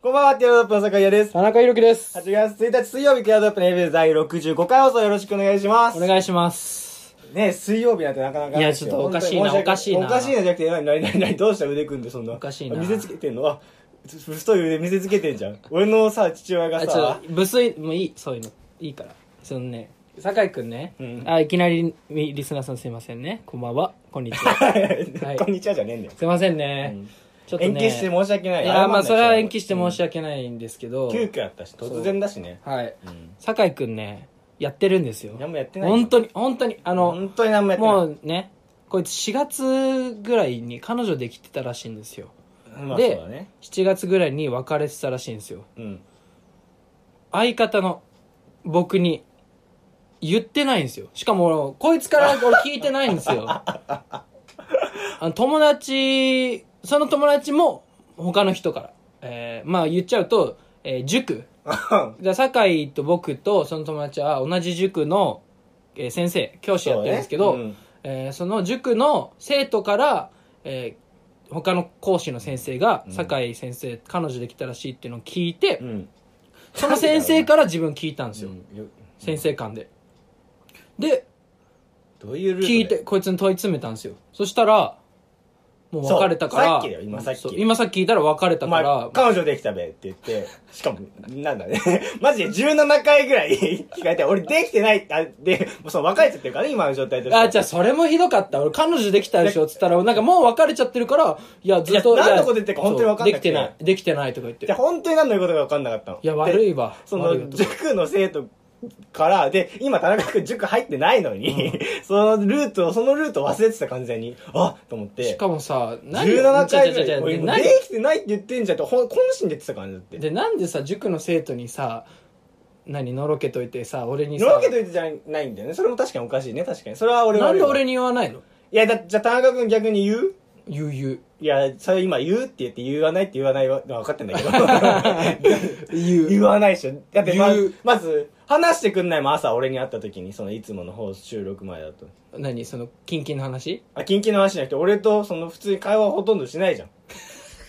こんばんは、ティアドロップの坂井です。田中裕樹です。8月1日水曜日、ティアドロップのエビュー第65回放送よろしくお願いします。お願いします。ね水曜日なんてなかなかいやですよちょっとおかしいな本当に申訳おかしいなおかしいなじゃなくて、なになになになにどうした腕組んでそんな。おかしいな見せつけてんのあ、太い腕見せつけてんじゃん。俺のさ、父親があ、ちょさっ、と、無粋、もういい、そういうの。いいから。そのね、酒井くんね、うんあ、いきなりリリスナーさんすいませんね。こんばんは。こんにちは。いこんにちはじゃねえんだよ。すいませんね。うんちょっとね。延期して申し訳ない。いや、まあ、それは延期して申訳し訳ないんですけど、急遽やったし、突然だしね。はい。うん。酒井くんね、やってるんですよ。何もやってない。本当に、本当に、あの、本当に何もやってない。もうね、こいつ4月ぐらいに彼女できてたらしいんですよ。まあでそうだね。7月ぐらいに別れてたらしいんですよ。うん。相方の僕に言ってないんですよ。しかも、こいつから俺聞いてないんですよ。あの友達、その友達も他の人から。えーまあ言っちゃうと、えー塾。じゃあ、酒井と僕とその友達は同じ塾の、えー先生、教師やってるんですけど、そうねうんえーその塾の生徒から、えー他の講師の先生が、うん酒井先生、彼女できたらしいっていうのを聞いて、うん。その先生から自分聞いたんですよ。うんよ先生間で。で、どういう聞いて、こいつに問い詰めたんですよ。そしたら、もう別れたから。さっきだよ今さっき今さっき聞いたら別れたから、、彼女できたべって言って、しかも、なんだね。マジで17回ぐらい 聞かれて、俺できてないって、あで、もうその別れちゃってるからね、今の状態として。あ、じゃあそれもひどかった。俺彼女できたでしょっつったら、なんかもう別れちゃってるから、いや、ずっと。いや何のこと言ってるか本当に分かんなくてそうできてない。できてないとか言って。じゃあ本当に何の言うことか分かんなかったの？いや、悪い。いわ。その、塾の生徒から、で、今田中君塾入ってないのに、そのルートを、そのルートを忘れてた完全に、あと思って。しかもさ、17回ぐらい、俺できてないって言ってんじゃんって、ほん、渾身で言ってた感じだって。で、なんでさ、塾の生徒にさ、何、のろけといてさ、俺にさ、のろけと言ってじゃないんだよね。それも確かにおかしいね、確かに。それは俺は。なんで俺に言わないの？いや、だ、じゃあ田中君逆に言う？言う言う。いや、それ今言うって言って言わないって言わないは分かってんだけど。言う。言わないでしょ。だってままず、話してくんないもん、朝俺に会った時に、そのいつもの放送収録前だと。何？その、キンキンの話？あ、キンキンの話じゃなくて、俺とその普通に会話ほとんどしないじゃん。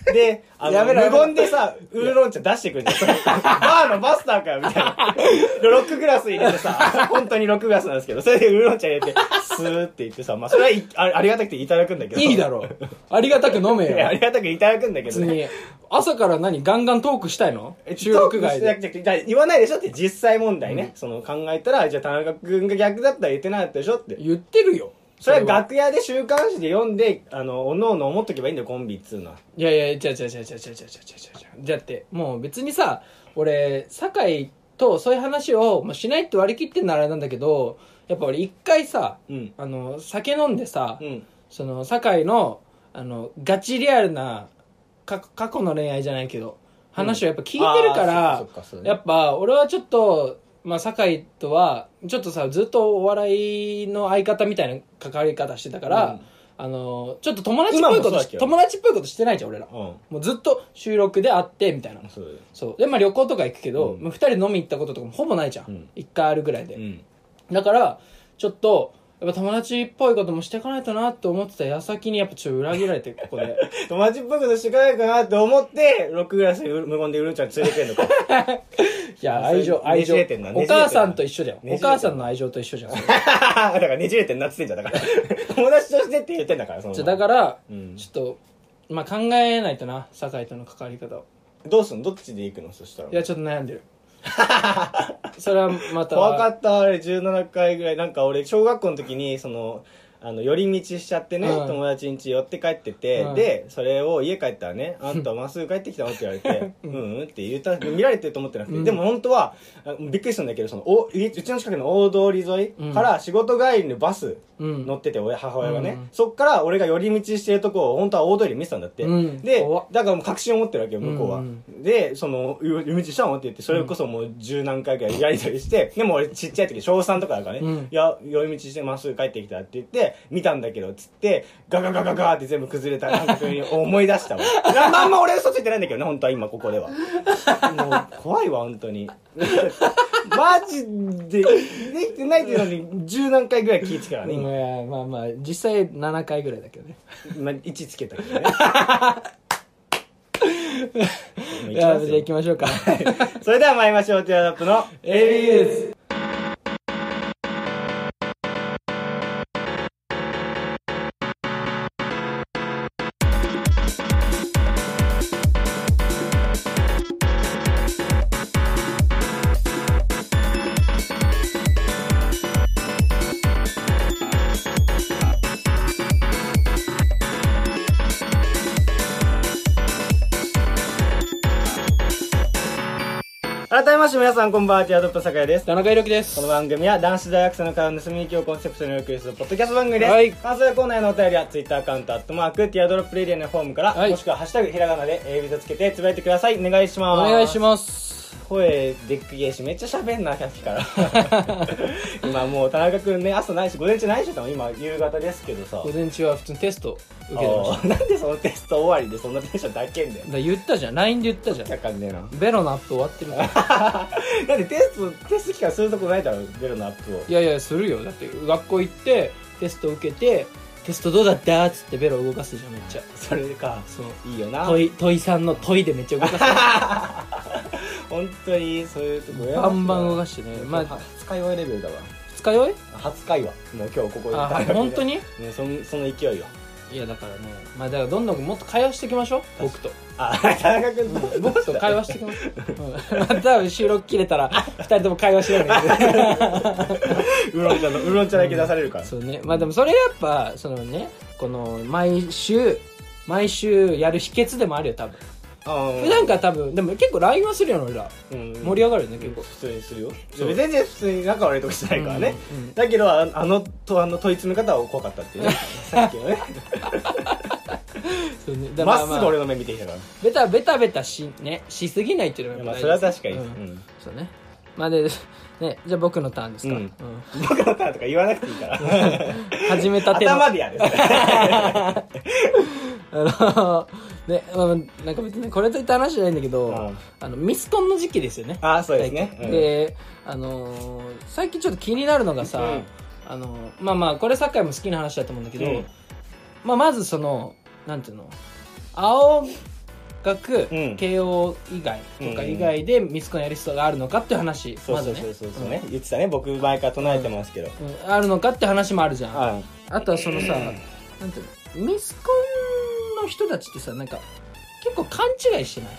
で、あの、無言でさ、ウーロン茶出してくるじゃん。バーのバスターかよ、みたいな。ロックグラス入れてさ、本当にロックグラスなんですけど、それでウーロン茶入れて、スーって言ってさ、まあ、それはいあありがたくていただくんだけど。いいだろう。ありがたく飲めいや、あよ。りがたくいただくんだけどね。朝から何ガンガントークしたいの？え収録外で。言わないでしょって実際問題ね。その考えたら、じゃあ田中君が逆だったら言ってなかったでしょって。言ってるよ。それは楽屋で週刊誌で読んで、あの、おのおの思っとけばいいんだよ、コンビっつうのは。いやいや、違う違う違う違う違う違う違う違う違う。だって、もう別にさ、俺、酒井とそういう話を、まあ、しないって割り切ってんならあれなんだけど、やっぱ俺一回さ、うん。あの、酒飲んでさ、うん。その、酒井の、あの、ガチリアルな、か過去の恋愛じゃないけど、話をやっぱ聞いてるから、あーそっかねやっぱ俺はちょっと、まあ、酒井とは、ちょっとさ、ずっとお笑いの相方みたいな関わり方してたから、うんあの、ちょっと友達っぽいことし、今もそうだっけ？友達っぽいことしてないじゃん、俺ら。うん。もうずっと収録で会って、みたいな。そうだよ。そう。で、まあ旅行とか行くけど、うんまあ二人飲み行ったこととかもほぼないじゃうんん。一、回あるぐらいで。うん。だから、ちょっと、やっぱ友達っぽいこともしていかないとなって思ってた矢先にやっぱちょっと裏切られて、ここで。友達っぽいことしてかないかなって思って、ロックグラスに無言でウーロン茶に連れてくんのか。いや、愛情、愛情ねじれてんな。ねおじれてんな母さんと一緒じゃん。ねじれてん母さんの愛情と一緒じゃん。だからねじれてんなって言ってんじゃん。だから。友達としてって言ってんだから、その。じゃだから、うんちょっと、まあ考えないとな、酒井との関わり方を。どうすんの？どっちで行くの？そしたら。いや、ちょっと悩んでる。それはまた。怖かった、あれ、17回ぐらい。なんか俺、小学校の時に、その、あの、寄り道しちゃってね、うん。友達ん家寄って帰ってて、うん。で、それを家帰ったらね、あんたまっすぐ帰ってきたのって言われて、うん、うんって言った、見られてると思ってなくて、うん。でも本当は、あびっくりしたんだけど、その、お、ううちの近くの大通り沿いから仕事帰りのバスうん。乗ってて、親、母親がね、うん。そっから俺が寄り道してるとこを、本当は大通り見てたんだって。うん。で怖っ、だからもう確信を持ってるわけよ、向こうは。うんで、その、寄り道したのって言って、それこそもう十何回ぐらいやりとりして、でも俺ちっちゃい時、小3とかだからね、うん。いや、寄り道してまっすぐ帰ってきたって言って、見たんだけど、つって、ガガガガガーって全部崩れた感覚に思い出したわ。あ まあんま俺嘘ついてないんだけどね、本当は今ここでは。もう、怖いわ、本当に。マジで、できてないっていうのに、十何回ぐらい聞いてたからね、まあまあ、実際7回ぐらいだけどね。まあ、位置つけたけどね。じゃあ、行きましょうか。それでは参りましょうティアドロップの ABUs。皆さんこんばんはティアドロップ酒屋です田中裕樹ですこの。番組は男子大学生の会話の盗み行きをコンセプトにお送りするポッドキャスト番組です。はい感想やコーナーへのお便りは、ツイッターアカウント、アットマーク、ティアドロップレディアのフォームから、はいもしくはハッシュタグ、ひらがなで、えー、ビザつけて、つぶやいてください。お願いしおます。願いします。声でっくげえし、めっちゃ喋んな、さっきから。今もう、田中くんね、朝ないし、午前中ないし、今、夕方ですけどさ。午前中は普通にテスト受けてましあーなんでそのテスト終わりでそんなテンションだけんだよた。だ。言ったじゃん。LINE で言ったじゃんわ。かんねえな。ベロのアップ終わってるから。なんでテスト、テスト期間するとこないだろ、ベロのアップを。いやいや、するよ。だって学校行って、テスト受けて、テストどうだったっつってベロ動かすじゃん、めっちゃ。それか。そう。いいよな。問い、問いさんの問いでめっちゃ動かす。本当にそういうとこバンバン動かしてね。まあ、初会話レベルだわ二日酔い？初会話もう今日ここであ、本当に？ねそのその勢いよいや、だからね。まあ、だからどんどんもっと会話していきましょう。僕と。あ田中君と僕と会話していきましょう。うん。まあ多分収録切れたら、二人とも会話しないんだけど。ウーロン茶のウーロン茶だけ出されるからそうね。まあでもそれやっぱ、そのね、この、毎週、毎週やる秘訣でもあるよ、多分。あ普段から多分、でも結構 LINE はするよ、俺ら。うん。盛り上がるよね、結構。普通にするよ。全然普通に仲悪いとかしてないからね。うんうん。だけどああのとあの問い詰め方は怖かったっていうね。さっきのね。そうね。まあまっすぐ俺の目見てきたから。ベタベタベタし、ね、しすぎないっていうのがまあやっぱ大事それは確かに。ううんん。そうね。まあで、ね、じゃあ僕のターンですか。うん。うん。僕のターンとか言わなくていいから。始めたての。頭でやる あの、ね、まあなんか別にねこれといった話じゃないんだけど、うん。あの、ミスコンの時期ですよね。あそうですね。うん。で、あのー最近ちょっと気になるのがさ、うん。あのーまあまあ、これ酒井も好きな話だと思うんだけど、うん。まあまずその、なんていうの、青学、うん。慶応以外とか以外でミスコンやる必要があるのかっていう話、まずねそうそう。そうね。言ってたね。僕前から唱えてますけど。あるのかって話もあるじゃん。ああとはそのさ、なんていうの、ミスコンの人たちってさ、なんか、結構勘違いしてない？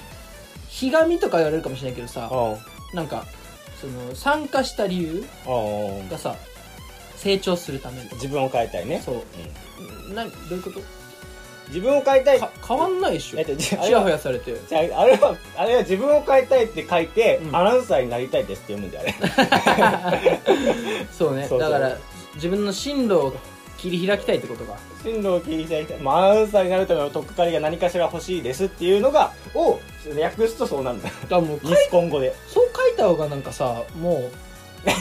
ひがみとか言われるかもしれないけどさ、あなんか、その、参加した理由がさ、成長するために。自分を変えたいね。そう。うん。な、どういうこと？自分を変えたい。か変わんないでしょ。えっとじちやほやされて。じゃああれはあれは自分を変えたいって書いて、うん。アナウンサーになりたいですって読むんだよ ね。そうね。だから、自分の進路を切り開きたいってことか。進路を切り開いたい、まあ、アナウンサーになるための取っかかりが何かしら欲しいですっていうのがを訳すとそうなんだ。よだもう、ミスコン語で。そう書いた方がなんかさ、もう、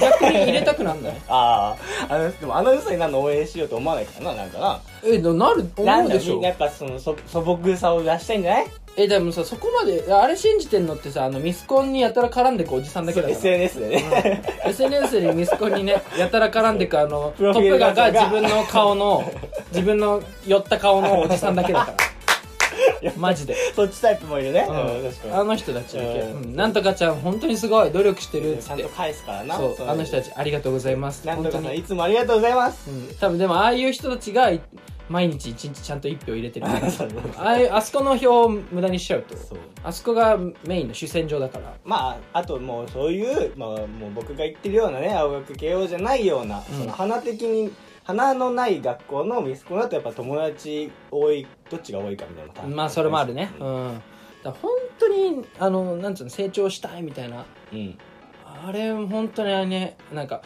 逆に入れたくなんない？ああでもアナウンサーになるの応援しようと思わないからななんかな。え、ななる、思うでしょ。なやっぱその素素朴さを出したいんじゃない？えでもさそこまであれ信じてんのってさあのミスコンにやたら絡んでくおじさんだけだから。SNS でね、SNS でミスコンにねやたら絡んでくあのトップル画像が自分の顔の自分の寄った顔のおじさんだけだから。マジで、そっちタイプもいるね、ううんあの人たちだけ、うん。うん。なんとかちゃん本当にすごい努力してるっつって。ちゃんと返すからな。そうあの人たちちありがとうございます。なんとか本当に。さんいつもありがとうございます。うん。多分でもああいう人たちがい毎日一日ちゃんと一票入れてるから。ああそこの票を無駄にしちゃうと。あそこがメインの主戦場だから。まああともうそういう、まあ、もう僕が言ってるようなね青学慶応じゃないような、うん。その花的に花のない学校のミスコンだとやっぱ友達多いどっちが多いかみたいな。まあそれもあるね。うん。だ本当にあのなんつうの成長したいみたいな。うん。あれ本当にねなんか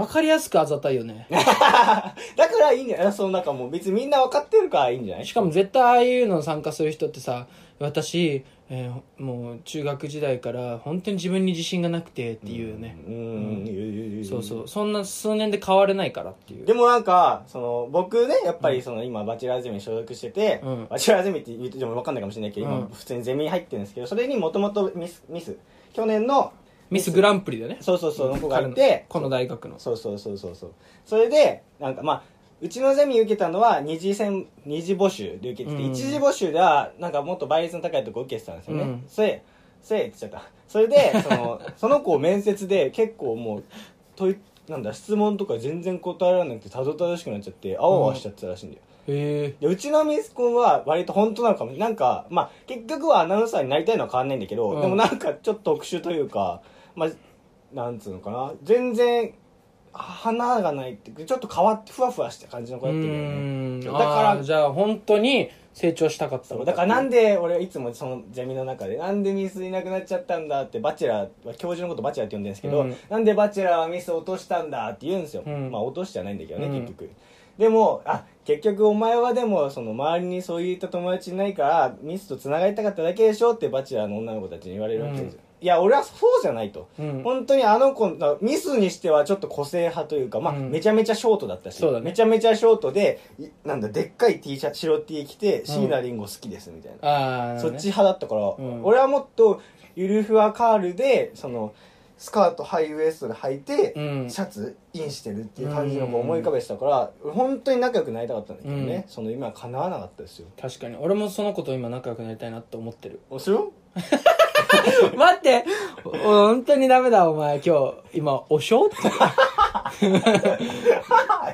分かりやすくあざたいよね。だからいいんじゃない？そのなんかもう別にみんな分かってるからいいんじゃない？しかも絶対ああいうの参加する人ってさ私、えーもう中学時代から本当に自分に自信がなくてっていうね、うんそうそう。そんな数年で変われないからっていう。でもなんかその僕ねやっぱりその今バチェラーゼミに所属してて、うん。バチェラーゼミって言っても分かんないかもしれないけど、うん。今普通にゼミに入ってるんですけどそれにもともとミスミス。去年のミスグランプリだよね。そうそうそうの子がいて。この大学の。そうそうそうそうそう。それでなんかまあうちのゼミ受けたのは二次戦二次募集で受けてて、うん。一次募集ではなんかもっと倍率の高いとこ受けてたんですよね、うん。それそれって言っちゃった。それで そのその子を面接で結構もう問いなんだ質問とか全然答えられなくてたどたどしくなっちゃってあわあわしちゃってたらしいんだよ、へでうちのミスコンは割と本当なのかもなんかまあ結局はアナウンサーになりたいのは変わんないんだけど、うん。でもなんかちょっと特殊というかまあなんつうのかな。全然花がないってちょっと変わってふわふわした感じの子えだったんだよねん。だからじゃあ本当に成長したかったそうだからなんで俺はいつもそのゼミの中でなんでミスいなくなっちゃったんだってバチェラーは教授のことバチェラーって呼んでるんですけど、うん。なんでバチェラーはミス落としたんだって言うんですよ、うん。まあ落としじゃないんだけどね、うん。結局。でもあ結局お前はでもその周りにそういった友達いないからミスと繋がりたかっただけでしょってバチェラーの女の子たちに言われるわけですよ、いや俺はそうじゃないと、うん。本当にあの子のミスにしてはちょっと個性派というか、まあうん。めちゃめちゃショートだったし、ね。めちゃめちゃショートでいなんだでっかい T シャツ白 T 着て椎名林檎好きですみたいな、そっち派だったから、うん。俺はもっとゆるふわカールでそのスカートハイウエストで履いて、うん。シャツインしてるっていう感じの子を思い浮かべてたから、俺本当に仲良くなりたかったんだけどね、うん。その今は叶わなかったですよ。確かに。俺もその子と今仲良くなりたいなって思ってる。おしろ 待って。お本当にダメだお前今日。今おしょう？っ て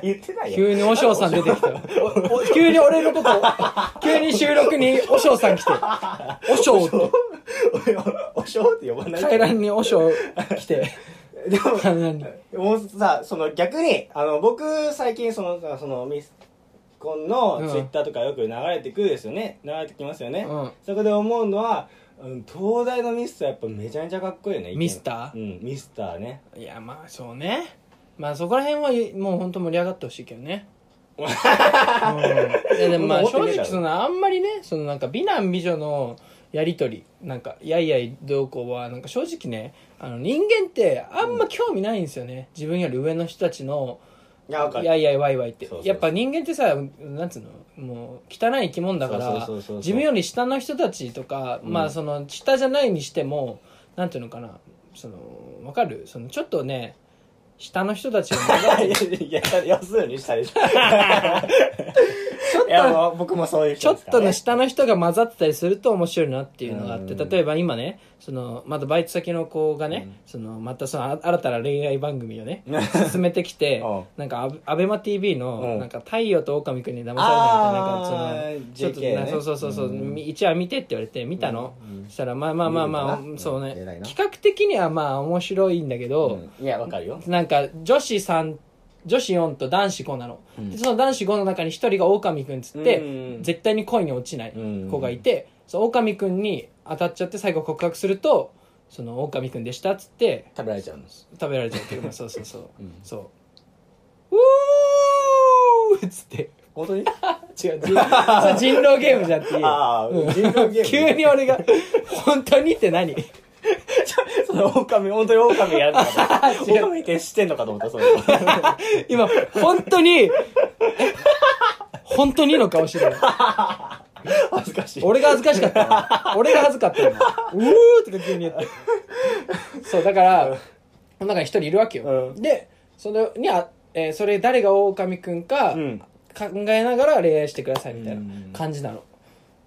言ってないよ。急におしょうさん出てきた。急に俺のこと急に収録におしょうさん来て。おしょうって。おしょって呼ばない？階段におしょう来て。でも何 もうさその逆にあの僕最近そのさそのミスコンのうん。ツイッターとかよく流れてくるですよね、流れてきますよね、うん。そこで思うのは、うん、東大のミスターやっぱめちゃめちゃかっこいいよねミスター？うんミスターね。いやまあそうね。まあそこら辺はもう本当盛り上がってほしいけどね。うん、いやでもまあ 正直そのあんまりねそのなんか美男美女のやりとりなんかやいやいどうこうはなんか正直ねあの人間ってあんま興味ないんですよね、自分より上の人たちのいやわかるやいやいわいわいって。そうそうそう。やっぱ人間ってさなんつうの？もう汚い生き物だからそうそうそうそう。自分より下の人たちとか、うん。まあその下じゃないにしてもなんていうのかな？そのわかる？そのちょっとね下の人たちを いやいや要するにしたでしょ いやもう僕もそういうちょっ人ですからね。との下の人が混ざってたりすると面白いなっていうのがあってうん。例えば今ねそのまだバイト先の子がね、うん。そのまたそのあ新たな恋愛番組をね進めてきて う。んなんかアベアベマ t v のうん。なんか太陽と狼くんに騙されたみたいななんかそのちょっとね。そうそうそうそう、うん。一話見てって言われて見たの、そしたらまあまあまあまあ、見るそうね。うん偉いな。企画的にはまあ面白いんだけど、うん。いやわかるよ。なんか女子3女子4と男子5なの、うん。でその男子5の中に1人が狼くんっつって、うん絶対に恋に落ちない子がいて、その狼くんに当たっちゃって最後告白するとその狼くんでしたっつって食べられちゃうんです。食べられちゃうっていうまあそうそうそう、うん。そう。うーっつって。本当に？違う。人人狼ゲームじゃんっていう。うん人狼ゲーム。急に俺が本当にって何？狼本当に狼やるのかと。思った違う。狼って知ってんのかと思ったそれ 今本当にえ本当にの顔してる。恥ずかしい。俺が恥ずかしかったの。俺が恥ずかったの。うーとか急に言って。そうだからこの中に一人いるわけよ、うん。でそれにあ、えーそれ誰が狼くんかうん。考えながら恋愛してくださいみたいな感じなの。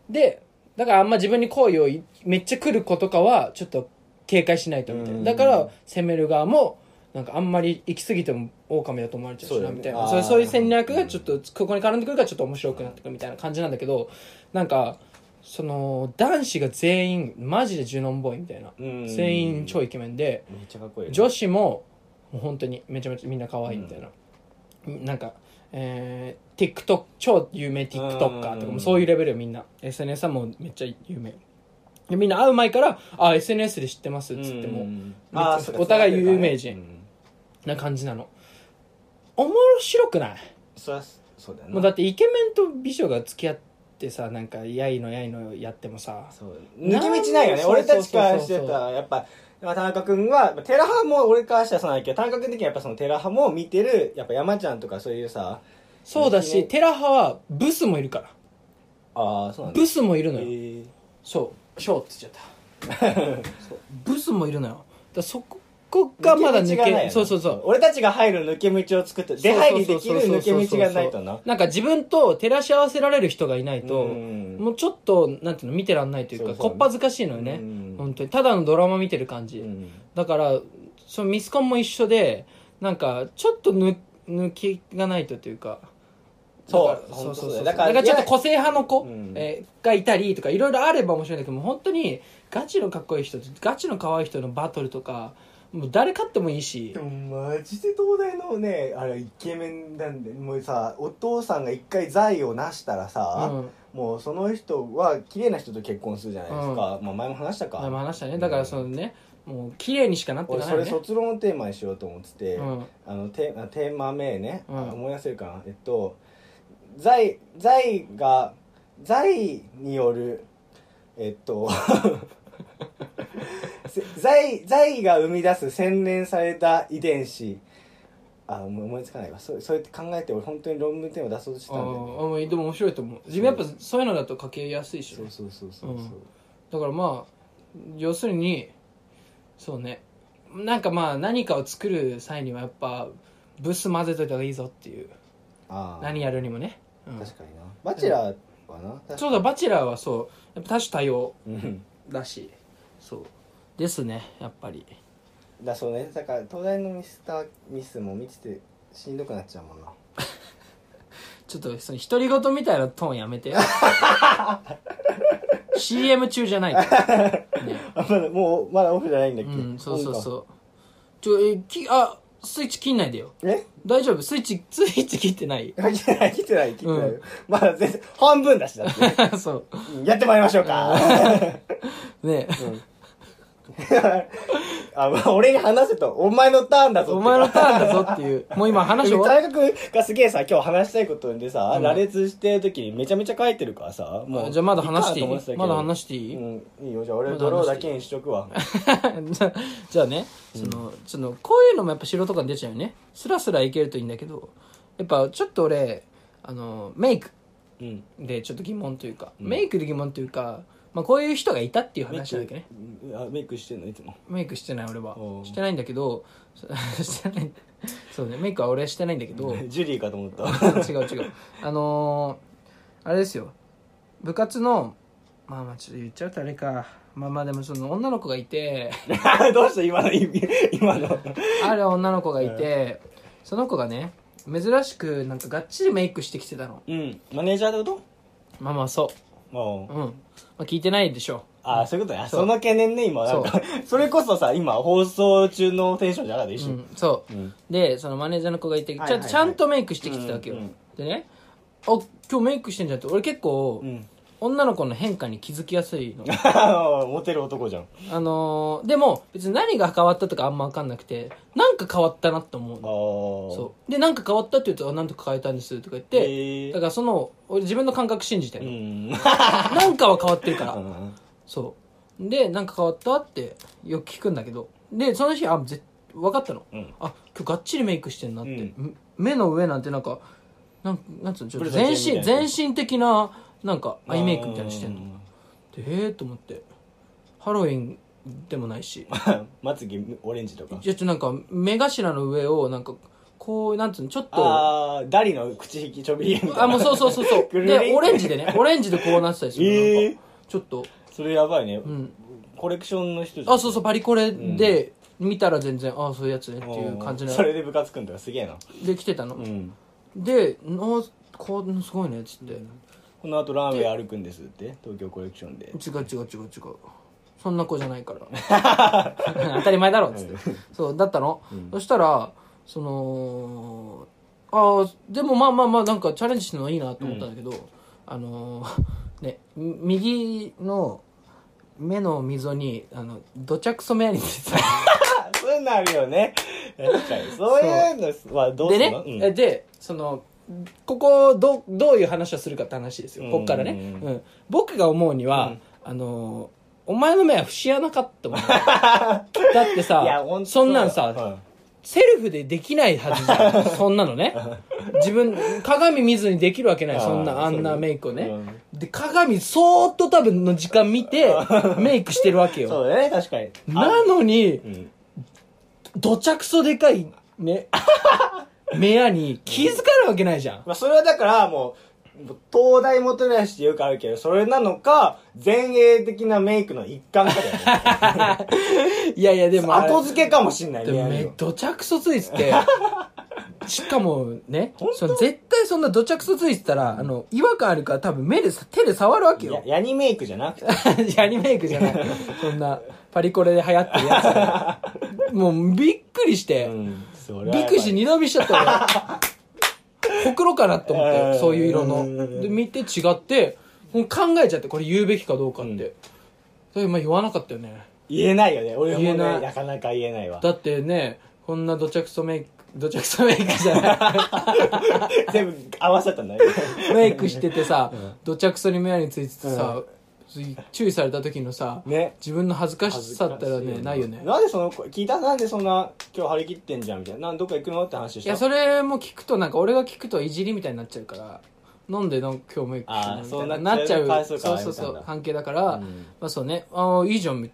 でだからあんま自分に好意をいめっちゃ来る子とかはちょっと警戒しないとみたいな。うん。だから攻める側もなんかあんまり行き過ぎても狼だと思われちゃうしなみたいな。そうそういう戦略がちょっとここに絡んでくるからちょっと面白くなってくるみたいな感じなんだけどなんかその男子が全員マジでジュノンボーイみたいな。うん。全員超イケメンでめっちゃかっこいいよね。女子ももう本当にめちゃめちゃみんな可愛いみたいな、なんかえー、TikTok 超有名 TikToker とかもそういうレベルよみんな。SNS はもうめっちゃ有名でみんな会う前から「あ SNS で知ってます」っつってもうんめっちゃあーそうかお互い有名人うんな感じなの。面白くない？そりゃそうだよな。もうだってイケメンと美女が付き合ってさなんかやいのやいのやってもさ。そう。抜け道ないよね。俺たちからしてたらやっぱまあ田中君はテラハも俺からしたらそうなんだけど田中君的にはやっぱそのテラハも見てるやっぱ山ちゃんとかそういうさそうだねしテラ派はブスもいるから。ああそうなんだ。ブスもいるのよ。そうショーって言っちゃった。ブスもいるのよ。だそここがまだ抜け抜けそうそうそう。俺たちが入る抜け道を作って出入りできる抜け道がないとな。なんか自分と照らし合わせられる人がいないと、うん。もうちょっとなんていうの見てらんないというかこっぱずかしいのよね、うん。本当に。ただのドラマ見てる感じ、うん。だからそのミスコンも一緒でなんかちょっと抜抜きがないとというかそう。だから本当そうそう。そうそうだからちょっと個性派の子、うん。えーがいたりとかいろいろあれば面白いんだけどもう本当にガチのかっこいい人とガチの可愛い人のバトルとかもう誰勝ってもいいし。でもマジで東大のねあれイケメンなんでもうさお父さんが一回財を成したらさ、うん。もうその人は綺麗な人と結婚するじゃないですか、まあ前も話したか。前も話したね。だからそのねもう綺麗にしかなって俺それないよね卒論のテーマにしようと思ってて、うん。あのテあテーマ名ね、うん。あ思い出せるかな。えっと財財が財によるえっと せ財財が生み出す洗練された遺伝子。あ思いつかないわ。そうそうやって考えて俺本当に論文テーマ出そうとしてあたんだよね。ーあでも面白いと思う。自分やっぱそう。いうのだと書けやすいしね。そうそうそうそうそう、うん。だからまあ要するにそうね。なんかまあ何かを作る際にはやっぱブス混ぜといた方がいいぞっていう。何やるにもね、うん確かにな。バチェラーはな、そうだバチェラーはそう。やっぱ多種多様。うん。だしそう。ですねやっぱり。だそうね。だから東大のミスターミスも見ててしんどくなっちゃうもんな。ちょっとその独り言みたいなトーンやめて CM 中じゃないから、ね、あまだもうまだオフじゃないんだっけ、うんそうそうそう。ちょえきあスイッチ切んないでよ。うえ？大丈夫？スイッチ スイッチ切ってない？切ってない切ってない。切ってない、うん。まだ全然半分だしだって そう。うんやってまいりましょうか。ね あ、まあ、俺に話せとお前のターンだぞお前のターンだぞっていう。もう今話終わっ大学がすげえさ今日話したいことでさ、うん。羅列してる時にめちゃめちゃ書いてるからさもうじゃあまだ話していいかなと思ってたけど。まだ話していい？うんいいよじゃあ俺ドローだけにしとくわ。じゃあじゃあねその、そのこういうのもやっぱ素人感出ちゃうよね。スラスラいけるといいんだけどやっぱちょっと俺あのメイクうん。でちょっと疑問というか、うん。メイクで疑問というか、まあ、こういう人がいたっていう話なんだけどね。メイクあメイクしてんのいつも。メイクしてない俺は。おうしてないんだけどそ してない。そうねメイクは俺はしてないんだけど。ジュリーかと思った。違う違う。あのー、あれですよ。部活のまあまあちょっと言っちゃうとあれか。まあまあでもその女の子がいて。どうした今の今の。ある女の子がいて。その子がね珍しくなんかがっちりメイクしてきてたの。うん。マネージャーってこまあまあそともうううん、まあ、聞いてないでしょ。ああそういうことね。そう。その懸念ね今なんか。そ れこそさ今放送中のテンションじゃなかった一瞬うん、そう。うん。でそのマネージャーの子がいてちゃ,、はいはいはい。ちゃんとメイクしてきてたわけよ、うんうん。でねあ今日メイクしてんじゃんって俺結構、うん女の子の変化に気づきやすいの。モテる男じゃん。あのーでも別に何が変わったとかあんま分かんなくてなんか変わったなって思うあの。あそう。でなんか変わったって言うとあなんとか変えたんですとか言って、だからその俺自分の感覚信じてうるの、ん。なんかは変わってるから、うんそう。でなんか変わったってよく聞くんだけど。でその日あぜ分かったの。うん。あ今日がっちりメイクしてんなって、うん。ん目の上なんてなんかなんなんつうのちょっとブルゾン全身全身的ななんかアイメイクみたいなのしてんの。でええと思って。ハロウィンでもないし。まつげオレンジとか。ちょっとなんか目頭の上をなんかこうなんつうのちょっと。ああダリの口引きちょびりあもうそうそうそうそう。でオレンジでね。オレンジでこうなってたりするの、えー。なんかちょっと。それやばいね。うん。コレクションの人じゃん。あそうそうパリコレで見たら全然、ああそういうやつねっていう感じの。それで部活組んだ。らすげえな。で来てたの、うん。で「のこうすごいね」っつって、この後ランウェイ歩くんですって？東京コレクションで。違う違う違う違う。そんな子じゃないから。当たり前だろっつって、そうだったの、うん。そしたらそのああでもまあまあまあなんかチャレンジしてるのはいいなと思ったんだけど、あのーねみ右の目の溝にあの土着染めアニメ出てた。そういうのあるよね。そういうのはどうですねるの、うん。えでそのここどうどういう話をするかって話ですよ。こっからね、うん。うん。僕が思うには、あのーお前の目は節穴かって思うだってさそんなんさ、うん。セルフでできないはずじゃん。そんなのね。自分鏡見ずにできるわけないそんなあんなメイクをね、うん。で鏡そーっと多分の時間見てメイクしてるわけよ。そうだね確かに。なのにうん。どちゃくそでかいね 目やに気づかないわけないじゃんまあ、それはだからもう、もう東大元暮らしってよくあるけど、それなのか、前衛的なメイクの一環かだよね。いやいやでもあれ後付けかもしんないでもめねね。どちゃくそついてて しかもねその絶対そんなどちゃくそついてたらあの違和感あるから多分目でさ手で触るわけよやヤニメイクじゃなくて。ヤニメイクじゃないそんなパリコレで流行ってるやつもうびっくりして、うん。それは。びくりして二度見しちゃった俺 ほくろかなと思っうんてそういう色の。うん。で見て違ってもう考えちゃってこれ言うべきかどうかって、うん。それまあ言わなかったよね。言えないよね。俺もね、言えない。なかなか言えないわ。だってねこんなどちゃくそメイクどちゃくそメイクじゃない。全部合わせたんだよ。メイクしててさ、うん。どちゃくそに目についててさ、注意された時のさ、ね。自分の恥ずかしさったらねないよね。なんでその子、聞いたなんでそんな、今日張り切ってんじゃんみたいな。なんどっか行くのって話したいやそれも聞くとなんか俺が聞くといじりみたいになっちゃうからなんでなんか今日メイクしてんのあーそうみたいななっちゃうそうかそうそう関係だから、うん。まあそうね。ああいいじゃんみ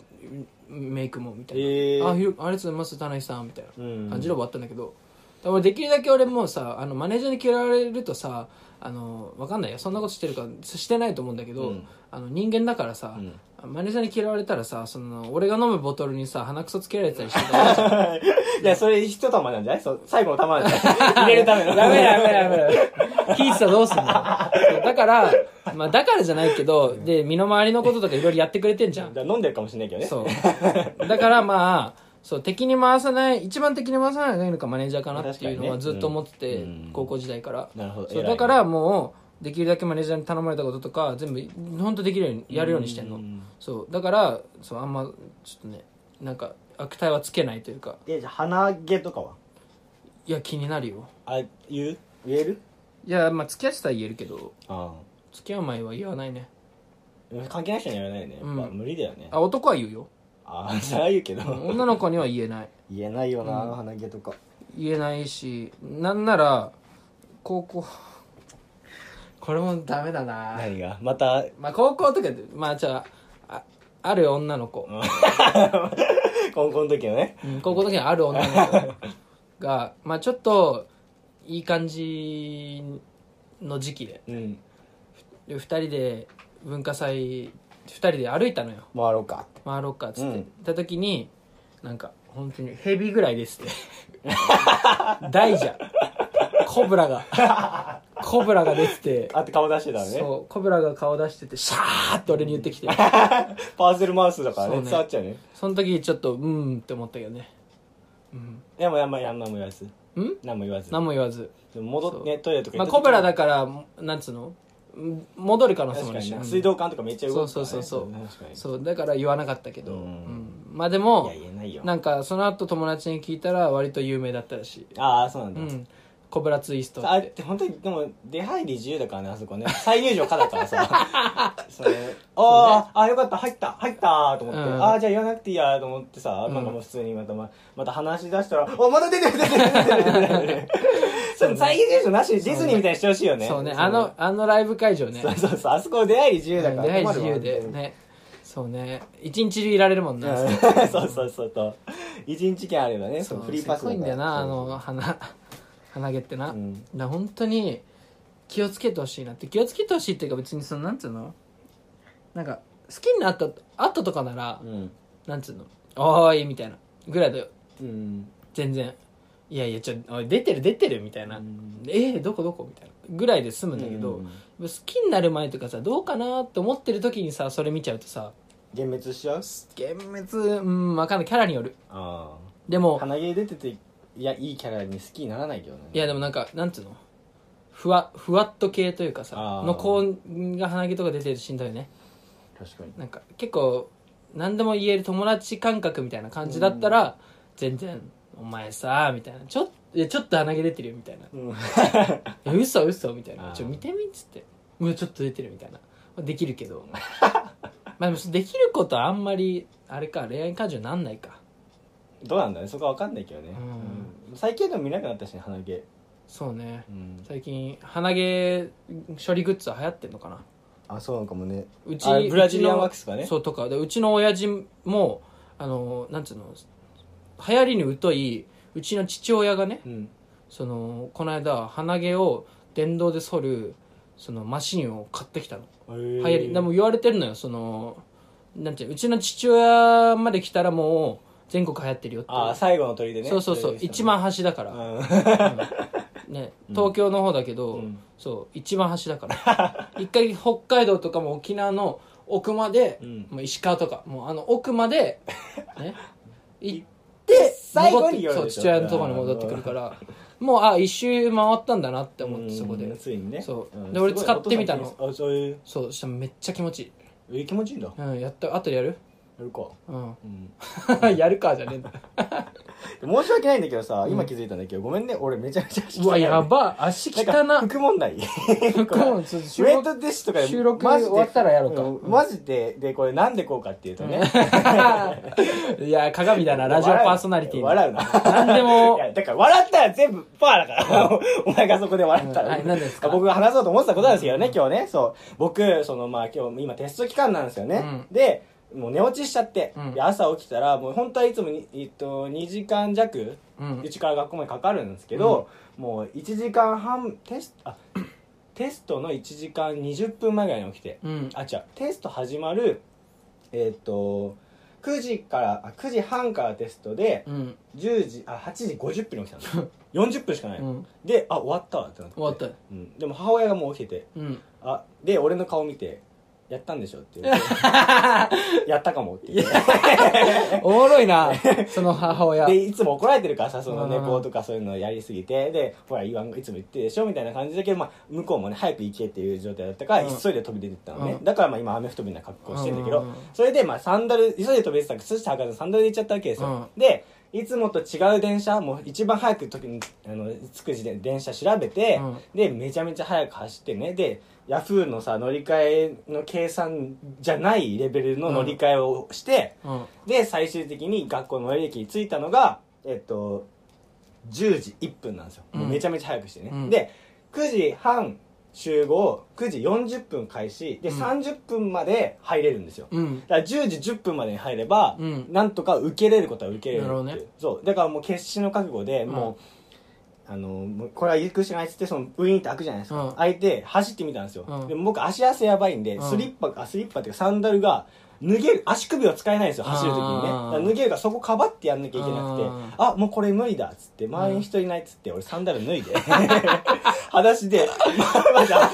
メイクもみたいな、えー。あひろありがとうございます田中さんみたいなうん感じで終わったんだけど、で俺できるだけ俺もうさあのマネージャーに嫌われるとさあのわかんないよそんなことしてるかしてないと思うんだけど、うんあの人間だからさ、うんマネージャーに嫌われたらさその俺が飲むボトルにさ鼻くそつけられてたりしてたら嫌じゃん いや、それ一玉なんじゃないそう最後の玉なんじゃない入れるための。ダメダメダメダメ。聞いてたらどうすんのだから、まあだからじゃないけど、で、身の回りのこととかいろいろやってくれてんじゃん。だから飲んでるかもしれないけどね。そう。だからまあ、そう、敵に回さない、一番敵に回さないのがいいのかマネージャーかなっていうのはずっと思ってて、うん高校時代から。なるほど。そうだからもう、できるだけマネージャーに頼まれたこととか、全部、本当できるように、やるようにしてんのう。んそう。だから、そう、あんま、ちょっとね、なんか、悪態はつけないというか、え、じゃあ鼻毛とかは？いや、気になるよ。あ、言う？言える？いや、まあ、付き合ってたら言えるけど、あ付き合う前は言わないね。あ。関係ない人にはやらないよね。うん無理だよね。あ、男は言うよ。ああ、それは言うけど。女の子には言えない。言えないよな、うん鼻毛とか。言えないし、なんなら、高校、これもダメだな何が？また、まあ高校とかで、まあじゃあ、あある女の子、高校の時のね。うん高校の時にある女の子が、まあちょっと、いい感じの時期で、うん。で二人で文化祭、二人で歩いたのよ。回ろうかって。回ろうかっつって、うん。行った時になんか本当にヘビぐらいですって。大じゃんコブラが。コブラが出てて。あって顔出してたのね。そう。コブラが顔出しててシャーって俺に言ってきて。パーセルマウスだからね、そうね。伝わっちゃうね。その時ちょっとうーんって思ったけどね。うん。でも、やんま、やんまも言わず。ん？何も言わず。何も言わず。でも戻っそう。ね、トイレとかまあ行った時コブラだからなんつうの？うん戻る可能性もあるし、水道管とかめっちゃ動くから、ね。そうそうそうそう。確かに。そうだから言わなかったけど、ううん。んまあでもいや、言えないよ。なんかその後友達に聞いたら割と有名だったらしい。ああ、そうなんだ。うん。コブラツイストっあってて本当にでも出入り自由だからねあそこね。再入場可だからさ。それ。あーあよかった入った。入ったと思って、うん。ああじゃあ言わなくていいやと思ってさ、うん。なんかもう普通にまたままた話し出したら「おまた出てる出てる出てる出てる」それ再入場なしでディズニーみたいにしてほしいよね。そうね。あのあのライブ会場ね。そうそうそう。あそこ出入り自由だから出会い自由で。ね。そうね。一日中いられるもんな、うん。そうそうそう。と一日券あればねそうフリーパスすごいんだよなあの鼻鼻毛ってな、うん。だから本当に気をつけてほしいなって。気をつけてほしいっていうか別にそのなんつうの？なんか好きになった後とかなら、うん。なんつうの「おーい」みたいなぐらいだよ。うん。全然いやいやちょおい出てる出てるみたいな、うん。えー、どこどこみたいな。ぐらいで済むんだけど、うん。好きになる前とかさどうかなって思ってる時にさそれ見ちゃうとさ幻滅しちゃう？幻滅うん分かんない。キャラによる。あでもあ鼻毛出てていやいいキャラに好きにならないけどね。いやでもなんかなんつうの？ふわふわっと系というかさあーの子が鼻毛とか出てるとしんどいね。確かに。なんか結構何でも言える友達感覚みたいな感じだったら、全然「お前さ」みたいな「ちょっいやちょっと鼻毛出てるよ」みたいな。うん「え嘘嘘」みたいな。あー「ちょ見てみ」っつって「うわちょっと出てる」みたいな。できるけど。まあでもできることはあんまりあれか恋愛感情なんないか。どうなんだね？そこは分かんないけどね、うん。うん。最近でも見なくなったしね鼻毛。そうね。うん。最近鼻毛処理グッズは流行ってんのかな。あそうなのかもね。うちあブラジリアンワックスかね。そうとか。でうちの親父もあのなんつうの流行りに疎いうちの父親がねうん。そのこの間鼻毛を電動で剃るそのマシンを買ってきたの。流流行り。でも言われてるのよ。そのなんていううちの父親まで来たらもう全国流行ってるよってああ最後の鳥でね。そうそうそう。一番端だから、うん。ね、東京の方だけど、うん。そう。一番端だから。一回北海道とかも沖縄の奥まで、うん。もう石川とかもうあの奥までね。行って最後戻ってに言われるでしょ。そう父親のところに戻ってくるからもうあ一周回ったんだなって思ってそこで、うんついにね。そう。うんで俺使ってみたの。あそういう。そうしたらめっちゃ気持ちいい、え気持ちいいんだ。やうん、やった。後でやる？るか。うん。うん。やるかじゃねえんだ。申し訳ないんだけどさ今気づいたんだけどごめんね。俺めちゃめちゃ足うわ汚いやば。足汚なんかな服問題服もちょっと収ウェッ録トティッシュとかで収録マジで終わったらやろうか。ん。マジででこれなんでこうかっていうとね。いや鏡だなラジオパーソナリティの笑うな。なんでも。いやだから笑ったら全部パーだから。お前がそこで笑ったら、うん。はい何ですか？僕が話そうと思ってたことなんですけどね今日ね。そう。僕そのまあ今日今テスト期間なんですよね、うん。でもう寝落ちしちゃって、うん。で朝起きたらもう本当はいつもに、えっと、2時間弱うん。うちから学校までかかるんですけど、もう1時間半テストあテストの1時間20分前ぐらいに起きて、うん。あ違う。テスト始まるえっ、と9時からあ9時半からテストでうん。10時あ8時50分に起きたの40 分しかない、うん。であ終わったわってなって。終わった。うん、でも母親がもう起きてて。うん。あで俺の顔見て「やったんでしょ」って言って「やったかも」って言っておもろいなその母親。でいつも怒られてるからさそのうん。寝坊とかそういうのやりすぎて。でほら言わんいつも言ってるでしょみたいな感じだけど、まあ、向こうもね早く行けっていう状態だったから、うん。急いで飛び出てったのね、うん。だからまあ今アメフト部な格好してるんだけど、うん。それでまあサンダル急いで飛び出てたから靴下履かずサンダルで行っちゃったわけですよ、うでいつもと違う電車もう一番早く時にあの着く時点で電車調べて、うん。でめちゃめちゃ早く走ってね。でヤフーのさ乗り換えの計算じゃないレベルの乗り換えをして、うん。で最終的に学校の最寄り駅に着いたのがえっと10時1分なんですよ、めちゃめちゃ早くしてね、うん。で9時半集合9時40分開始で、うん。30分まで入れるんですよ。うん。だから10時10分までに入れば、うん。なんとか受けれることは受けれるなるほどね。そう。だからもう決死の覚悟で、うん。もうあのこれは行くしかないっつってそのウィーンって開くじゃないですか、うん。開いて走ってみたんですよ、うんでも僕足汗やばいんで、うん。スリッパあスリッパっていうかサンダルが脱げる足首を使えないんですよ走る時にね。脱げるからそこかばってやんなきゃいけなくて。うんあもうこれ無理だっつって周りに人いないっつって俺サンダル脱いで。裸足で。まあまだ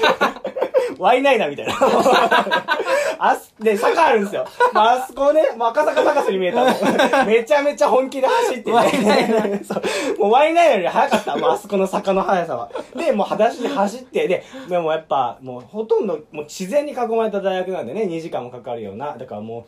ワイないなみたいな。あすで坂あるんですよ、まあ、あそこねもう赤坂高瀬に見えたの めちゃめちゃ本気で走ってワイナイね そう。もうワイナイより速かった。もうあそこの坂の速さは。でもう裸足で走ってででもやっぱもうほとんどもう自然に囲まれた大学なんでね2時間もかかるような。だからもう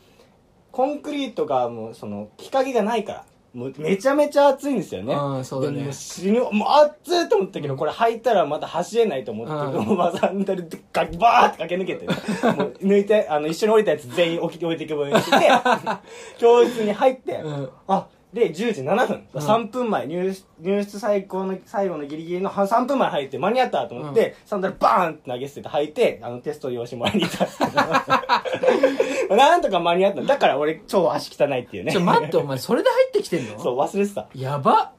コンクリートがもうその日陰がないからもうめちゃめちゃ暑いんですよね。うんそうだね。でもう死ぬもう暑いと思ったけどこれ履いたらまた走れないと思って、うんまあサンダルでガッバーって駆け抜けて、もう抜いてあの一緒に降りたやつ全員置き置いていく分にして 教室に入って、うん。あで10時7分、うん。3分前。入室入室最高の最後のギリギリのは3分前入って間に合ったと思って、サンダルバーンって投げ捨てて履いてあのテスト用紙もらいに行ったんですけど。なんとか間に合った。だから俺超足汚いっていうね。ちょ待ってお前それで入ってきてんの？そう忘れてた。やば。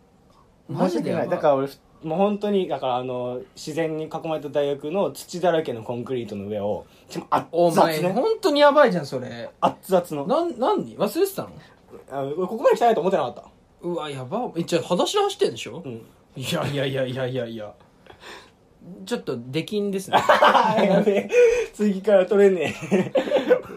マジでやば。ない。だから俺もう本当にだからあの自然に囲まれた大学の土だらけのコンクリートの上をちょ熱お々前ね本当にやばいじゃんそれ。熱々の。なん何？忘れてたの？ここまで汚いと思ってなかった。うわやば。えじゃあ裸足で走ってんでしょ、うん。いやいやいやいやいやいや。ちょっと出禁ですね。やべえ。次から取れんねえ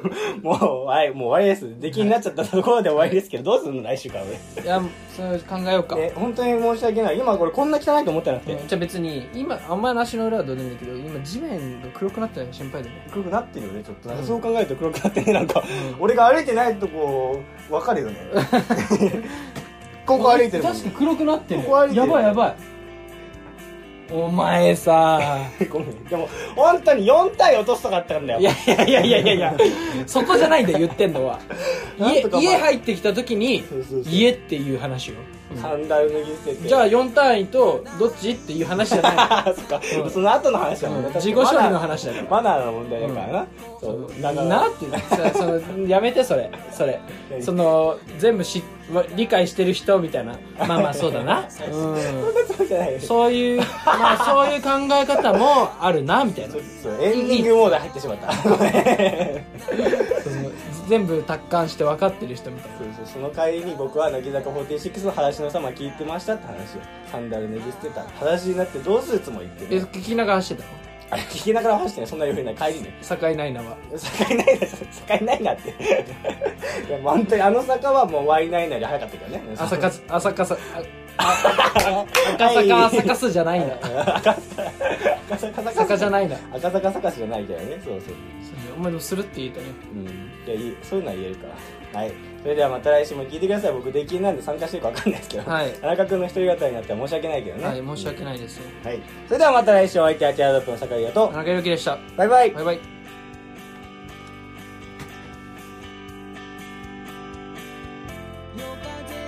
もうはいもう終わりです。出来になっちゃったところで終わりですけどどうすんの来週からいやそれ考えようか、俺え本当に申し訳ない。今これこんな汚いと思ってなくて。うん。じゃあ別に今あんまり足の裏はどうでもいいけど今地面が黒くなったら心配だね。黒くなってるよねちょっと。うん。そう考えると黒くなってね なんか、うん俺が歩いてないとこ分かるよね。ここ歩いてる確かに黒くなってる。ここ歩いてる。やばいやばいお前さ。ごめん。でも本当に4体落としたかったんだよ。いやいやいやいやいや。い やそこじゃないんだよ言ってんのは。家家入ってきた時にそうそうそう。家っていう話よ、サンダル脱ぎ捨てて。じゃあ4単位とどっちっていう話じゃない。あ そっか、うん。その後の話だもんね、うん。自己処理の話だから。マナーの問題だからな、そう。だから。なってさそのやめてそれ。それ。その全部知わ理解してる人みたいな。まあまあそうだな。うん。そういうまあそういう考え方もあるなみたいな。そうそうエンディングモードに入ってしまった。全部達観して分かってる人みたいな。その帰りに僕は乃木坂46の話の様聞いてましたって話を。サンダル脱ぎ捨てた話になってどうするつもりってえ聞きながら走ってたの？あれ聞きながら走ってねそんな余裕ない。帰りね。境ないなは。境ないな。境ないなって。いやもう本当にあの坂はもうワイナイナより早かったけどね。朝かす 朝かさあ赤坂朝かすじゃないんだ赤坂坂。じゃないんだ赤坂坂じゃないけどね。そうそう。お前でもするって言えたね。うん。いやそういうのは言えるから。はいそれではまた来週も聞いてください。僕出禁なんで参加してるか分かんないですけど、はい。田中君の一人語りになっては申し訳ないけどね。はい申し訳ないです。よはい。それではまた来週お相手はチアドップの酒井だと。田中裕樹でした。バイバイ。バイバイ。夜風